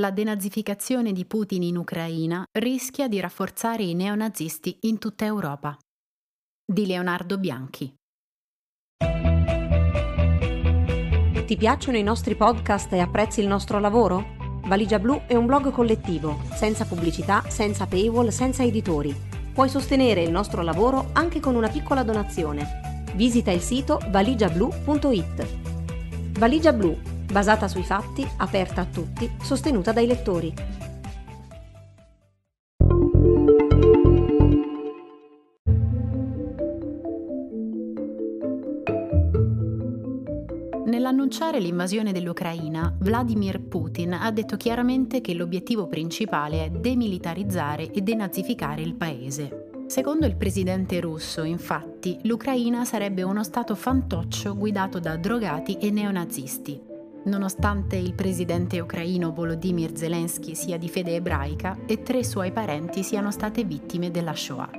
la denazificazione di Putin in Ucraina rischia di rafforzare i neonazisti in tutta Europa. Di Leonardo Bianchi. Ti piacciono i nostri podcast e apprezzi il nostro lavoro? Valigia Blu è un blog collettivo, senza pubblicità, senza paywall, senza editori. Puoi sostenere il nostro lavoro anche con una piccola donazione. Visita il sito valigiablu.it. Valigia Blu basata sui fatti, aperta a tutti, sostenuta dai lettori. Nell'annunciare l'invasione dell'Ucraina, Vladimir Putin ha detto chiaramente che l'obiettivo principale è demilitarizzare e denazificare il paese. Secondo il presidente russo, infatti, l'Ucraina sarebbe uno stato fantoccio guidato da drogati e neonazisti. Nonostante il presidente ucraino Volodymyr Zelensky sia di fede ebraica e tre suoi parenti siano state vittime della Shoah.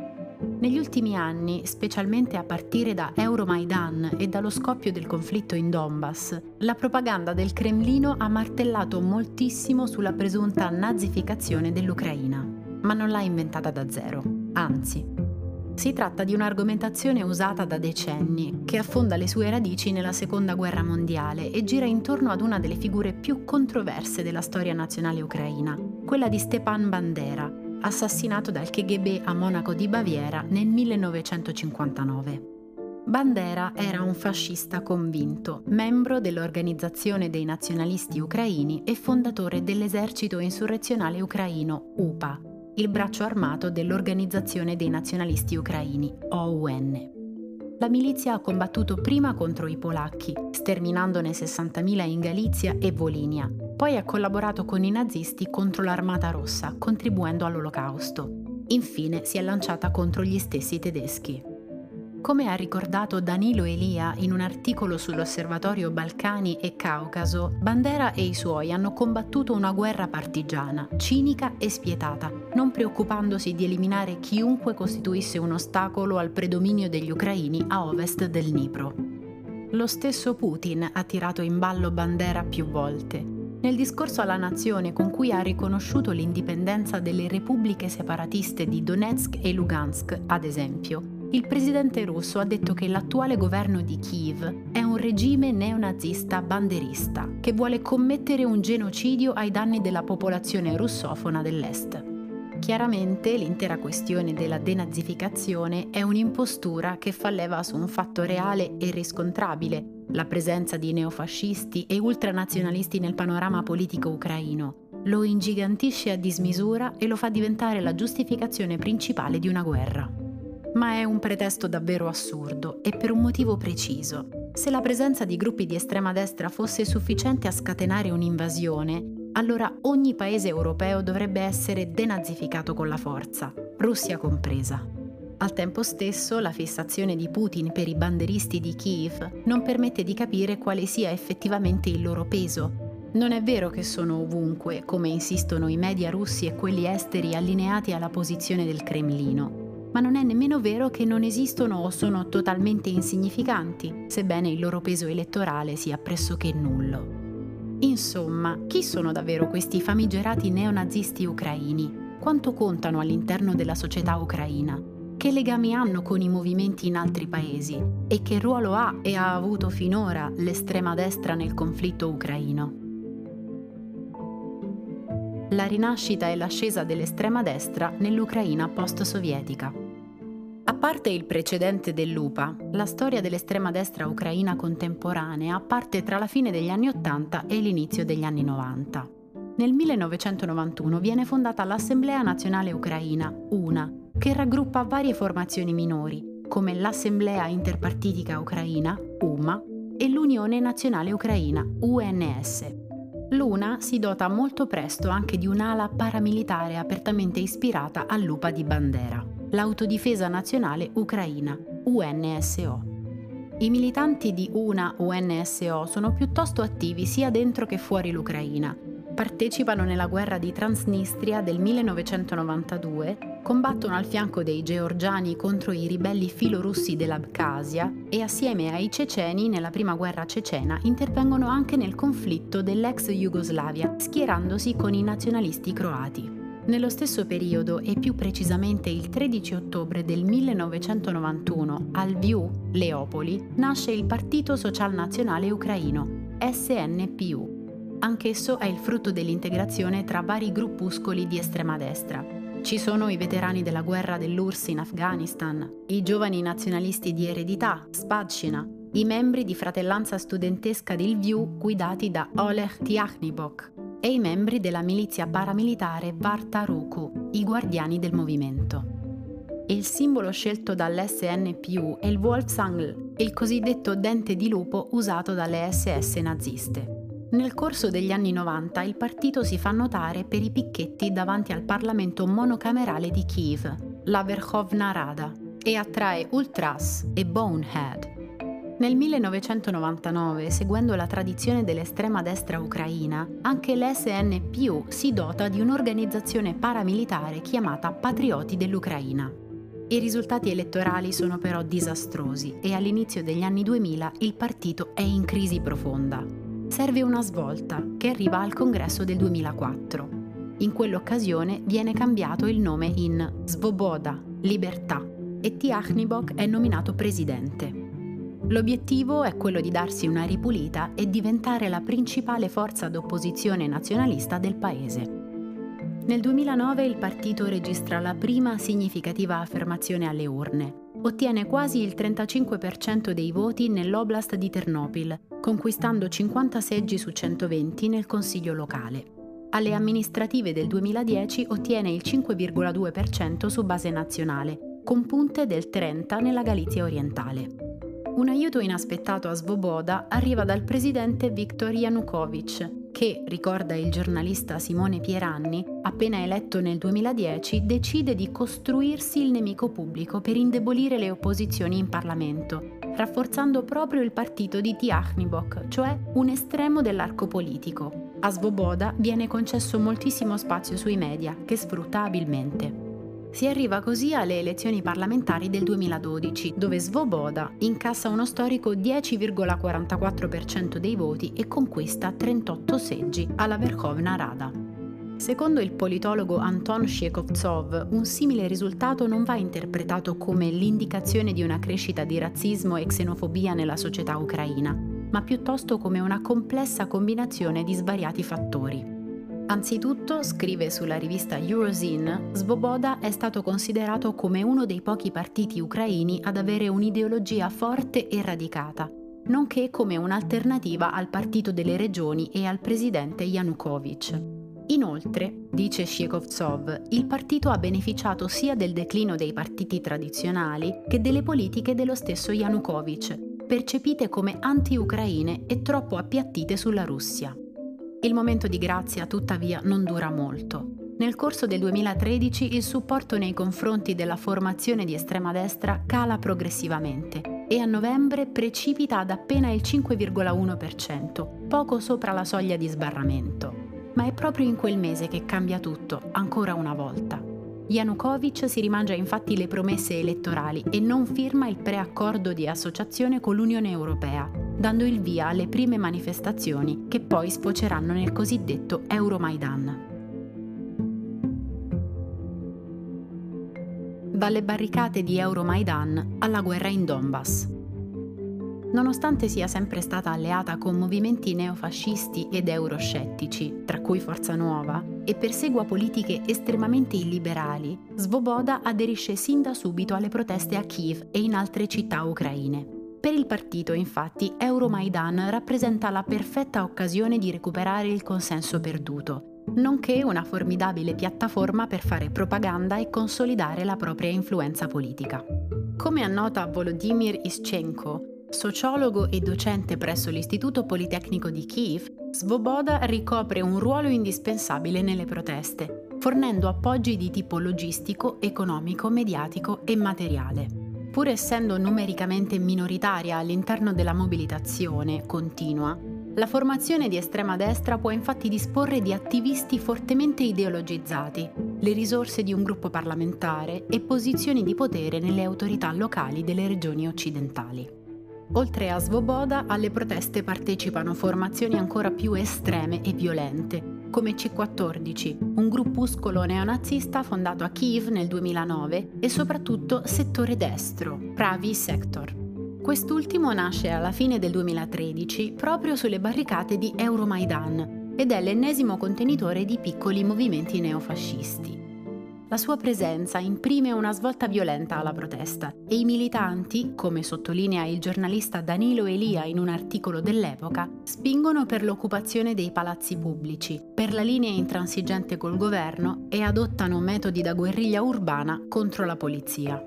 Negli ultimi anni, specialmente a partire da Euromaidan e dallo scoppio del conflitto in Donbass, la propaganda del Cremlino ha martellato moltissimo sulla presunta nazificazione dell'Ucraina, ma non l'ha inventata da zero, anzi, si tratta di un'argomentazione usata da decenni, che affonda le sue radici nella Seconda Guerra Mondiale e gira intorno ad una delle figure più controverse della storia nazionale ucraina, quella di Stepan Bandera, assassinato dal KGB a Monaco di Baviera nel 1959. Bandera era un fascista convinto, membro dell'Organizzazione dei Nazionalisti Ucraini e fondatore dell'esercito insurrezionale ucraino UPA, il braccio armato dell'Organizzazione dei Nazionalisti Ucraini, OUN. La milizia ha combattuto prima contro i polacchi, sterminandone 60.000 in Galizia e Volinia, poi ha collaborato con i nazisti contro l'Armata Rossa, contribuendo all'Olocausto. Infine si è lanciata contro gli stessi tedeschi. Come ha ricordato Danilo Elia in un articolo sull'Osservatorio Balcani e Caucaso, Bandera e i suoi hanno combattuto una guerra partigiana, cinica e spietata, non preoccupandosi di eliminare chiunque costituisse un ostacolo al predominio degli ucraini a ovest del Dnipro. Lo stesso Putin ha tirato in ballo Bandera più volte. Nel discorso alla nazione con cui ha riconosciuto l'indipendenza delle repubbliche separatiste di Donetsk e Lugansk, ad esempio, il presidente russo ha detto che l'attuale governo di Kiev è un regime neonazista banderista che vuole commettere un genocidio ai danni della popolazione russofona dell'Est. Chiaramente l'intera questione della denazificazione è un'impostura che fa leva su un fatto reale e riscontrabile, la presenza di neofascisti e ultranazionalisti nel panorama politico ucraino. Lo ingigantisce a dismisura e lo fa diventare la giustificazione principale di una guerra. Ma è un pretesto davvero assurdo e per un motivo preciso. Se la presenza di gruppi di estrema destra fosse sufficiente a scatenare un'invasione, allora ogni paese europeo dovrebbe essere denazificato con la forza, Russia compresa. Al tempo stesso, la fissazione di Putin per i banderisti di Kiev non permette di capire quale sia effettivamente il loro peso. Non è vero che sono ovunque, come insistono i media russi e quelli esteri allineati alla posizione del Cremlino ma non è nemmeno vero che non esistono o sono totalmente insignificanti, sebbene il loro peso elettorale sia pressoché nullo. Insomma, chi sono davvero questi famigerati neonazisti ucraini? Quanto contano all'interno della società ucraina? Che legami hanno con i movimenti in altri paesi? E che ruolo ha e ha avuto finora l'estrema destra nel conflitto ucraino? La rinascita e l'ascesa dell'estrema destra nell'Ucraina post-sovietica. A parte il precedente dell'UPA, la storia dell'estrema destra ucraina contemporanea parte tra la fine degli anni 80 e l'inizio degli anni 90. Nel 1991 viene fondata l'Assemblea Nazionale Ucraina, UNA, che raggruppa varie formazioni minori, come l'Assemblea Interpartitica Ucraina, UMA, e l'Unione Nazionale Ucraina, UNS. L'UNA si dota molto presto anche di un'ala paramilitare apertamente ispirata all'UPA di Bandera, l'Autodifesa Nazionale Ucraina, UNSO. I militanti di una UNSO sono piuttosto attivi sia dentro che fuori l'Ucraina. Partecipano nella guerra di Transnistria del 1992, combattono al fianco dei georgiani contro i ribelli filorussi dell'Abkhazia e assieme ai ceceni nella prima guerra cecena intervengono anche nel conflitto dell'ex Jugoslavia, schierandosi con i nazionalisti croati. Nello stesso periodo e più precisamente il 13 ottobre del 1991 al Lviv, Leopoli, nasce il Partito Social Nazionale Ucraino, SNPU. Anch'esso è il frutto dell'integrazione tra vari gruppuscoli di estrema destra. Ci sono i veterani della guerra dell'URSS in Afghanistan, i giovani nazionalisti di eredità, Spadshina, i membri di fratellanza studentesca di Lviv guidati da Oleg Tiachnibok, e i membri della milizia paramilitare Varta Ruku, i guardiani del movimento. Il simbolo scelto dall'SNPU è il Wolfsangl, il cosiddetto dente di lupo usato dalle SS naziste. Nel corso degli anni 90 il partito si fa notare per i picchetti davanti al Parlamento monocamerale di Kiev, la Verkhovna Rada, e attrae ultras e bonehead, nel 1999, seguendo la tradizione dell'estrema destra ucraina, anche l'SNPU si dota di un'organizzazione paramilitare chiamata Patrioti dell'Ucraina. I risultati elettorali sono però disastrosi e all'inizio degli anni 2000 il partito è in crisi profonda. Serve una svolta che arriva al congresso del 2004. In quell'occasione viene cambiato il nome in Svoboda, Libertà, e Tiachnibok è nominato presidente. L'obiettivo è quello di darsi una ripulita e diventare la principale forza d'opposizione nazionalista del paese. Nel 2009 il partito registra la prima significativa affermazione alle urne. Ottiene quasi il 35% dei voti nell'oblast di Ternopil, conquistando 50 seggi su 120 nel consiglio locale. Alle amministrative del 2010 ottiene il 5,2% su base nazionale, con punte del 30 nella Galizia orientale. Un aiuto inaspettato a Svoboda arriva dal presidente Viktor Yanukovych, che, ricorda il giornalista Simone Pieranni, appena eletto nel 2010, decide di costruirsi il nemico pubblico per indebolire le opposizioni in Parlamento, rafforzando proprio il partito di Tiachnibok, cioè un estremo dell'arco politico. A Svoboda viene concesso moltissimo spazio sui media, che sfrutta abilmente. Si arriva così alle elezioni parlamentari del 2012, dove Svoboda incassa uno storico 10,44% dei voti e conquista 38 seggi alla Verkhovna Rada. Secondo il politologo Anton Shekovtsov, un simile risultato non va interpretato come l'indicazione di una crescita di razzismo e xenofobia nella società ucraina, ma piuttosto come una complessa combinazione di svariati fattori. Anzitutto, scrive sulla rivista Eurozine, Svoboda è stato considerato come uno dei pochi partiti ucraini ad avere un'ideologia forte e radicata, nonché come un'alternativa al partito delle regioni e al presidente Yanukovych. Inoltre, dice Shekovtsov, il partito ha beneficiato sia del declino dei partiti tradizionali che delle politiche dello stesso Yanukovych, percepite come anti-ucraine e troppo appiattite sulla Russia. Il momento di grazia tuttavia non dura molto. Nel corso del 2013 il supporto nei confronti della formazione di estrema destra cala progressivamente e a novembre precipita ad appena il 5,1%, poco sopra la soglia di sbarramento. Ma è proprio in quel mese che cambia tutto, ancora una volta. Yanukovych si rimangia infatti le promesse elettorali e non firma il preaccordo di associazione con l'Unione Europea, dando il via alle prime manifestazioni che poi sfoceranno nel cosiddetto Euromaidan. Dalle barricate di Euromaidan alla guerra in Donbass. Nonostante sia sempre stata alleata con movimenti neofascisti ed euroscettici, tra cui Forza Nuova, e persegua politiche estremamente illiberali, Svoboda aderisce sin da subito alle proteste a Kiev e in altre città ucraine. Per il partito, infatti, Euromaidan rappresenta la perfetta occasione di recuperare il consenso perduto, nonché una formidabile piattaforma per fare propaganda e consolidare la propria influenza politica. Come annota Volodymyr Ischenko, sociologo e docente presso l'Istituto Politecnico di Kiev, Svoboda ricopre un ruolo indispensabile nelle proteste, fornendo appoggi di tipo logistico, economico, mediatico e materiale. Pur essendo numericamente minoritaria all'interno della mobilitazione continua, la formazione di estrema destra può infatti disporre di attivisti fortemente ideologizzati, le risorse di un gruppo parlamentare e posizioni di potere nelle autorità locali delle regioni occidentali. Oltre a Svoboda, alle proteste partecipano formazioni ancora più estreme e violente, come C14, un gruppuscolo neonazista fondato a Kiev nel 2009 e soprattutto settore destro, Pravi Sector. Quest'ultimo nasce alla fine del 2013 proprio sulle barricate di Euromaidan ed è l'ennesimo contenitore di piccoli movimenti neofascisti. La sua presenza imprime una svolta violenta alla protesta e i militanti, come sottolinea il giornalista Danilo Elia in un articolo dell'epoca, spingono per l'occupazione dei palazzi pubblici, per la linea intransigente col governo e adottano metodi da guerriglia urbana contro la polizia.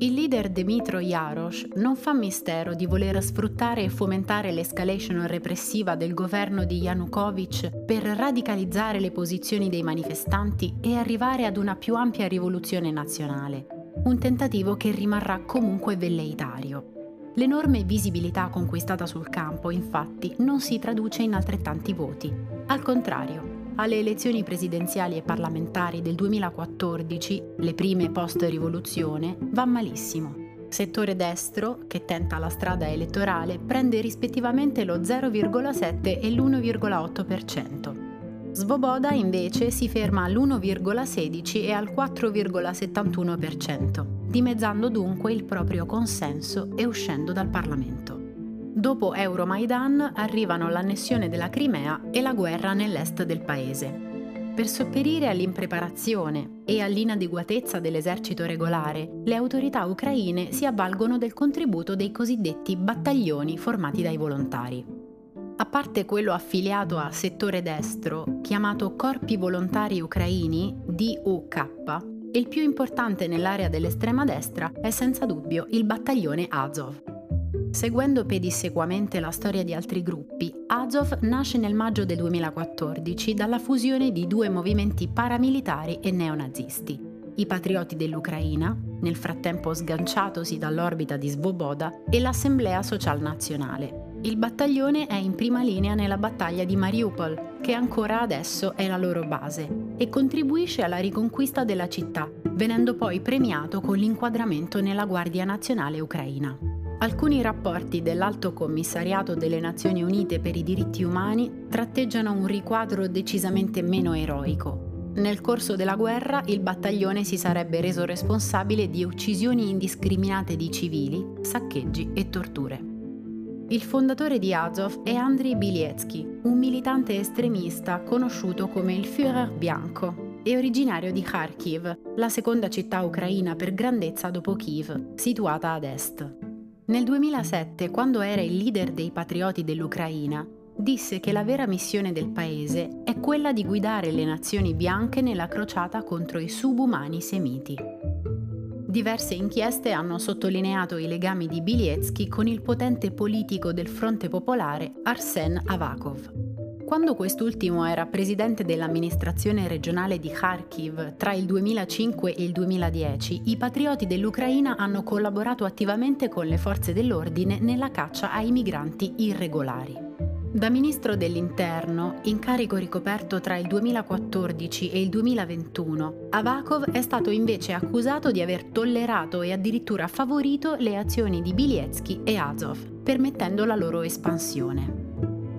Il leader Dmitro Jarosh non fa mistero di voler sfruttare e fomentare l'escalation repressiva del governo di Yanukovych per radicalizzare le posizioni dei manifestanti e arrivare ad una più ampia rivoluzione nazionale, un tentativo che rimarrà comunque velleitario. L'enorme visibilità conquistata sul campo, infatti, non si traduce in altrettanti voti. Al contrario, alle elezioni presidenziali e parlamentari del 2014, le prime post-rivoluzione, va malissimo. Settore destro, che tenta la strada elettorale, prende rispettivamente lo 0,7 e l'1,8%. Svoboda invece si ferma all'1,16 e al 4,71%, dimezzando dunque il proprio consenso e uscendo dal Parlamento. Dopo Euromaidan arrivano l'annessione della Crimea e la guerra nell'est del paese. Per sopperire all'impreparazione e all'inadeguatezza dell'esercito regolare, le autorità ucraine si avvalgono del contributo dei cosiddetti battaglioni formati dai volontari. A parte quello affiliato a settore destro, chiamato Corpi Volontari Ucraini, DUK, il più importante nell'area dell'estrema destra è senza dubbio il battaglione Azov. Seguendo pedissequamente la storia di altri gruppi, Azov nasce nel maggio del 2014 dalla fusione di due movimenti paramilitari e neonazisti, i Patrioti dell'Ucraina, nel frattempo sganciatosi dall'orbita di Svoboda, e l'Assemblea Social Nazionale. Il battaglione è in prima linea nella battaglia di Mariupol, che ancora adesso è la loro base, e contribuisce alla riconquista della città, venendo poi premiato con l'inquadramento nella Guardia Nazionale Ucraina. Alcuni rapporti dell'Alto Commissariato delle Nazioni Unite per i diritti umani tratteggiano un riquadro decisamente meno eroico. Nel corso della guerra il battaglione si sarebbe reso responsabile di uccisioni indiscriminate di civili, saccheggi e torture. Il fondatore di Azov è Andriy Bilietsky, un militante estremista conosciuto come il Führer bianco e originario di Kharkiv, la seconda città ucraina per grandezza dopo Kiev, situata ad est. Nel 2007, quando era il leader dei patrioti dell'Ucraina, disse che la vera missione del paese è quella di guidare le nazioni bianche nella crociata contro i subumani semiti. Diverse inchieste hanno sottolineato i legami di Bilietsky con il potente politico del Fronte Popolare Arsen Avakov. Quando quest'ultimo era presidente dell'amministrazione regionale di Kharkiv tra il 2005 e il 2010, i patrioti dell'Ucraina hanno collaborato attivamente con le forze dell'ordine nella caccia ai migranti irregolari. Da ministro dell'Interno, incarico ricoperto tra il 2014 e il 2021, Avakov è stato invece accusato di aver tollerato e addirittura favorito le azioni di Bilietsky e Azov, permettendo la loro espansione.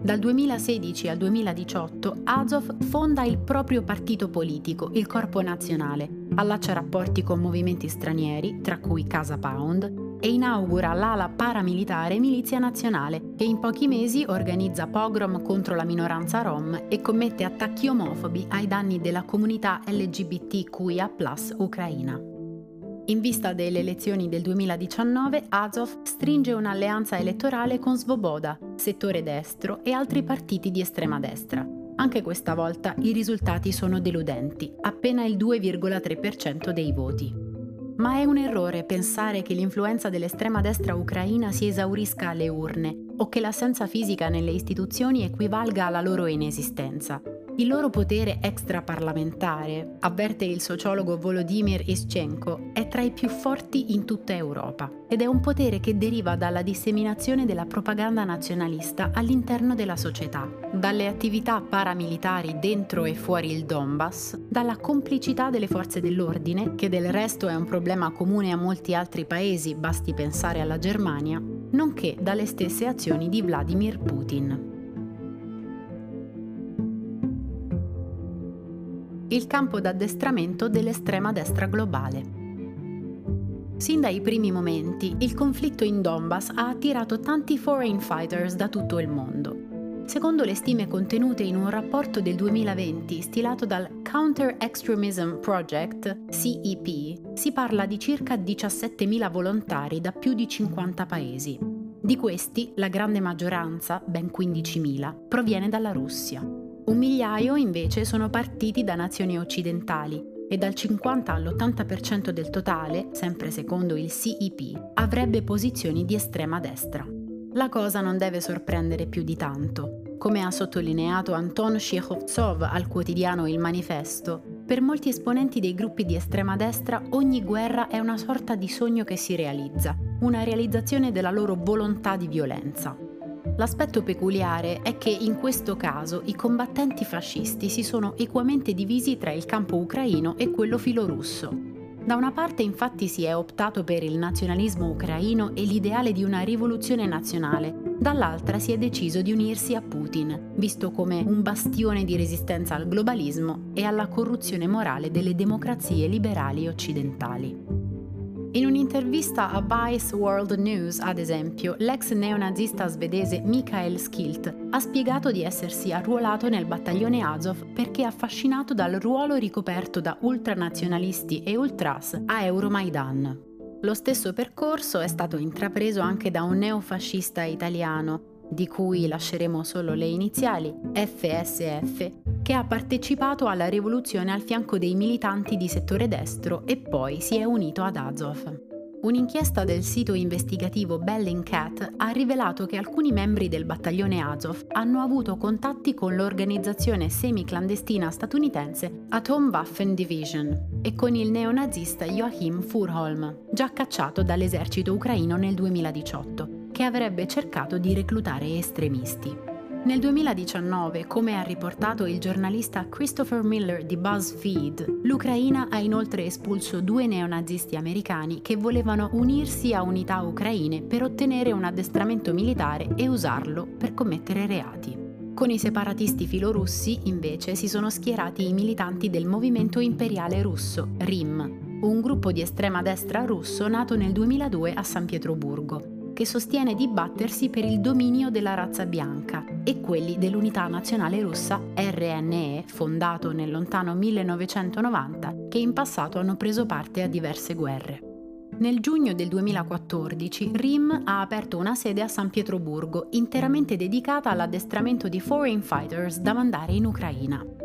Dal 2016 al 2018 Azov fonda il proprio partito politico, il Corpo Nazionale, allaccia rapporti con movimenti stranieri, tra cui Casa Pound, e inaugura l'ala paramilitare Milizia Nazionale, che in pochi mesi organizza pogrom contro la minoranza rom e commette attacchi omofobi ai danni della comunità LGBTQIA ucraina. In vista delle elezioni del 2019, Azov stringe un'alleanza elettorale con Svoboda, settore destro e altri partiti di estrema destra. Anche questa volta i risultati sono deludenti, appena il 2,3% dei voti. Ma è un errore pensare che l'influenza dell'estrema destra ucraina si esaurisca alle urne o che l'assenza fisica nelle istituzioni equivalga alla loro inesistenza. Il loro potere extraparlamentare, avverte il sociologo Volodymyr Ischenko, è tra i più forti in tutta Europa ed è un potere che deriva dalla disseminazione della propaganda nazionalista all'interno della società, dalle attività paramilitari dentro e fuori il Donbass, dalla complicità delle forze dell'ordine, che del resto è un problema comune a molti altri paesi, basti pensare alla Germania, nonché dalle stesse azioni di Vladimir Putin. Il campo d'addestramento dell'estrema destra globale. Sin dai primi momenti, il conflitto in Donbass ha attirato tanti foreign fighters da tutto il mondo. Secondo le stime contenute in un rapporto del 2020 stilato dal Counter Extremism Project, CEP, si parla di circa 17.000 volontari da più di 50 paesi. Di questi, la grande maggioranza, ben 15.000, proviene dalla Russia. Un migliaio invece sono partiti da nazioni occidentali e dal 50 all'80% del totale, sempre secondo il CEP, avrebbe posizioni di estrema destra. La cosa non deve sorprendere più di tanto. Come ha sottolineato Anton Shekhovtsov al quotidiano Il Manifesto, per molti esponenti dei gruppi di estrema destra ogni guerra è una sorta di sogno che si realizza, una realizzazione della loro volontà di violenza. L'aspetto peculiare è che in questo caso i combattenti fascisti si sono equamente divisi tra il campo ucraino e quello filorusso. Da una parte infatti si è optato per il nazionalismo ucraino e l'ideale di una rivoluzione nazionale, dall'altra si è deciso di unirsi a Putin, visto come un bastione di resistenza al globalismo e alla corruzione morale delle democrazie liberali occidentali. In un'intervista a Vice World News, ad esempio, l'ex neonazista svedese Mikhail Skilt ha spiegato di essersi arruolato nel battaglione Azov perché affascinato dal ruolo ricoperto da ultranazionalisti e ultras a Euromaidan. Lo stesso percorso è stato intrapreso anche da un neofascista italiano, di cui lasceremo solo le iniziali, FSF, che ha partecipato alla rivoluzione al fianco dei militanti di settore destro e poi si è unito ad Azov. Un'inchiesta del sito investigativo Bellingcat ha rivelato che alcuni membri del battaglione Azov hanno avuto contatti con l'organizzazione semi-clandestina statunitense Atomwaffen Division e con il neonazista Joachim Furholm, già cacciato dall'esercito ucraino nel 2018, che avrebbe cercato di reclutare estremisti. Nel 2019, come ha riportato il giornalista Christopher Miller di BuzzFeed, l'Ucraina ha inoltre espulso due neonazisti americani che volevano unirsi a unità ucraine per ottenere un addestramento militare e usarlo per commettere reati. Con i separatisti filorussi, invece, si sono schierati i militanti del Movimento Imperiale Russo, RIM, un gruppo di estrema destra russo nato nel 2002 a San Pietroburgo che sostiene di battersi per il dominio della razza bianca, e quelli dell'Unità Nazionale Russa RNE, fondato nel lontano 1990, che in passato hanno preso parte a diverse guerre. Nel giugno del 2014 RIM ha aperto una sede a San Pietroburgo interamente dedicata all'addestramento di foreign fighters da mandare in Ucraina.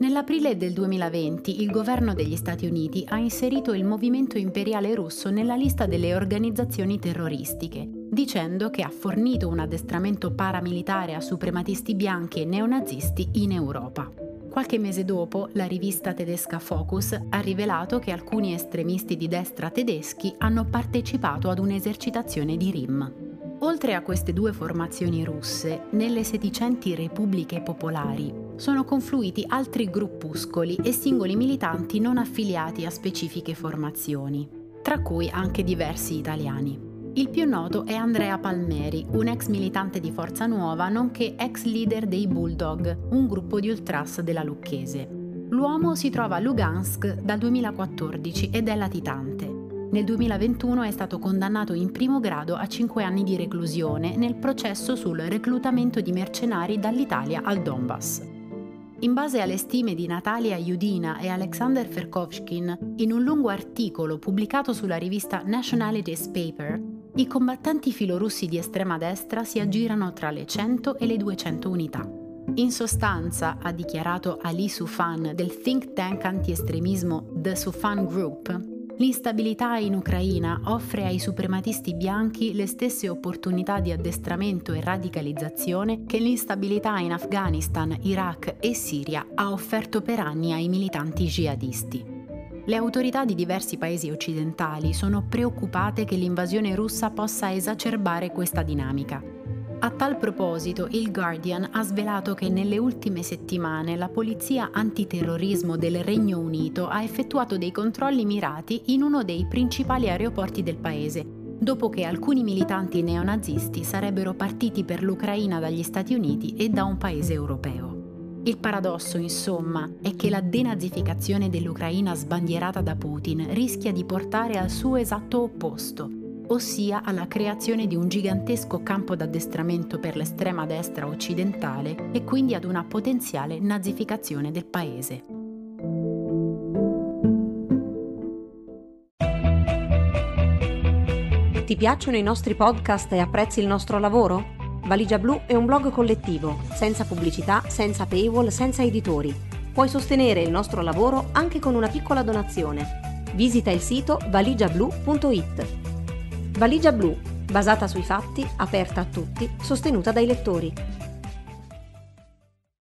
Nell'aprile del 2020 il governo degli Stati Uniti ha inserito il movimento imperiale russo nella lista delle organizzazioni terroristiche, dicendo che ha fornito un addestramento paramilitare a suprematisti bianchi e neonazisti in Europa. Qualche mese dopo, la rivista tedesca Focus ha rivelato che alcuni estremisti di destra tedeschi hanno partecipato ad un'esercitazione di RIM. Oltre a queste due formazioni russe, nelle sedicenti repubbliche popolari sono confluiti altri gruppuscoli e singoli militanti non affiliati a specifiche formazioni, tra cui anche diversi italiani. Il più noto è Andrea Palmeri, un ex militante di Forza Nuova, nonché ex leader dei Bulldog, un gruppo di ultras della Lucchese. L'uomo si trova a Lugansk dal 2014 ed è latitante. Nel 2021 è stato condannato in primo grado a 5 anni di reclusione nel processo sul reclutamento di mercenari dall'Italia al Donbass. In base alle stime di Natalia Judina e Alexander Ferkovshkin, in un lungo articolo pubblicato sulla rivista Nationalities Paper, i combattenti filorussi di estrema destra si aggirano tra le 100 e le 200 unità. In sostanza, ha dichiarato Ali Sufan del think tank anti-estremismo The Sufan Group, L'instabilità in Ucraina offre ai suprematisti bianchi le stesse opportunità di addestramento e radicalizzazione che l'instabilità in Afghanistan, Iraq e Siria ha offerto per anni ai militanti jihadisti. Le autorità di diversi paesi occidentali sono preoccupate che l'invasione russa possa esacerbare questa dinamica. A tal proposito, il Guardian ha svelato che nelle ultime settimane la polizia antiterrorismo del Regno Unito ha effettuato dei controlli mirati in uno dei principali aeroporti del paese, dopo che alcuni militanti neonazisti sarebbero partiti per l'Ucraina dagli Stati Uniti e da un paese europeo. Il paradosso, insomma, è che la denazificazione dell'Ucraina sbandierata da Putin rischia di portare al suo esatto opposto, ossia alla creazione di un gigantesco campo d'addestramento per l'estrema destra occidentale e quindi ad una potenziale nazificazione del paese. Ti piacciono i nostri podcast e apprezzi il nostro lavoro? Valigia Blu è un blog collettivo, senza pubblicità, senza paywall, senza editori. Puoi sostenere il nostro lavoro anche con una piccola donazione. Visita il sito valigiablu.it. Valigia blu, basata sui fatti, aperta a tutti, sostenuta dai lettori.